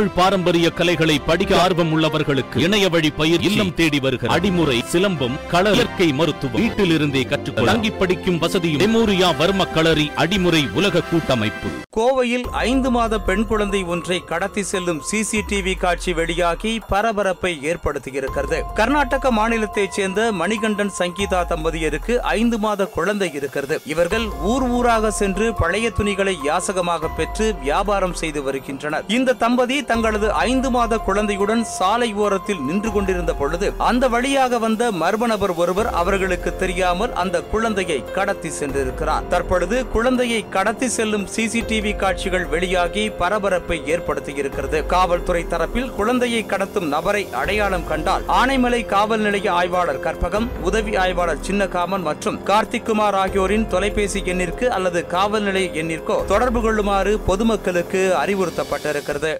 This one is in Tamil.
தமிழ் பாரம்பரிய கலைகளை படிக்க ஆர்வம் உள்ளவர்களுக்கு இணைய வழி பயிர் இல்லம் தேடி வருகிற அடிமுறை சிலம்பம் கள இயற்கை மருத்துவம். வீட்டிலிருந்தே கற்றுக்கொள்ள தங்கி படிக்கும் வசதியும் மெமோரியா வர்ம களரி அடிமுறை உலக கூட்டமைப்பு. கோவையில் ஐந்து மாத பெண் குழந்தை ஒன்றை கடத்தி செல்லும் சிசிடிவி காட்சி வெளியாகி பரபரப்பை ஏற்படுத்தியிருக்கிறது. கர்நாடக மாநிலத்தைச் சேர்ந்த மணிகண்டன் சங்கீதா தம்பதியருக்கு ஐந்து மாத குழந்தை இருக்கிறது. இவர்கள் ஊர் ஊராக சென்று பழைய துணிகளை யாசகமாக பெற்று வியாபாரம் செய்து வருகின்றனர். இந்த தம்பதி தங்களது ஐந்து மாத குழந்தையுடன் சாலை ஓரத்தில் நின்று கொண்டிருந்த பொழுது அந்த வழியாக வந்த மர்ம நபர் ஒருவர் அவர்களுக்கு தெரியாமல் அந்த குழந்தையை கடத்தி சென்றிருக்கிறார். தற்பொழுது குழந்தையை கடத்தி செல்லும் சிசிடிவி காட்சிகள் வெளியாகி பரபரப்பை ஏற்படுத்தியிருக்கிறது. காவல்துறை தரப்பில் குழந்தையை கடத்தும் நபரை அடையாளம் கண்டால் ஆனைமலை காவல் நிலைய ஆய்வாளர் கற்பகம் உதவி ஆய்வாளர் சின்னகாமன் மற்றும் கார்த்திக் குமார் ஆகியோரின் தொலைபேசி எண்ணிற்கு அல்லது காவல் நிலைய எண்ணிற்கோ தொடர்பு கொள்ளுமாறு பொதுமக்களுக்கு அறிவுறுத்தப்பட்டிருக்கிறது.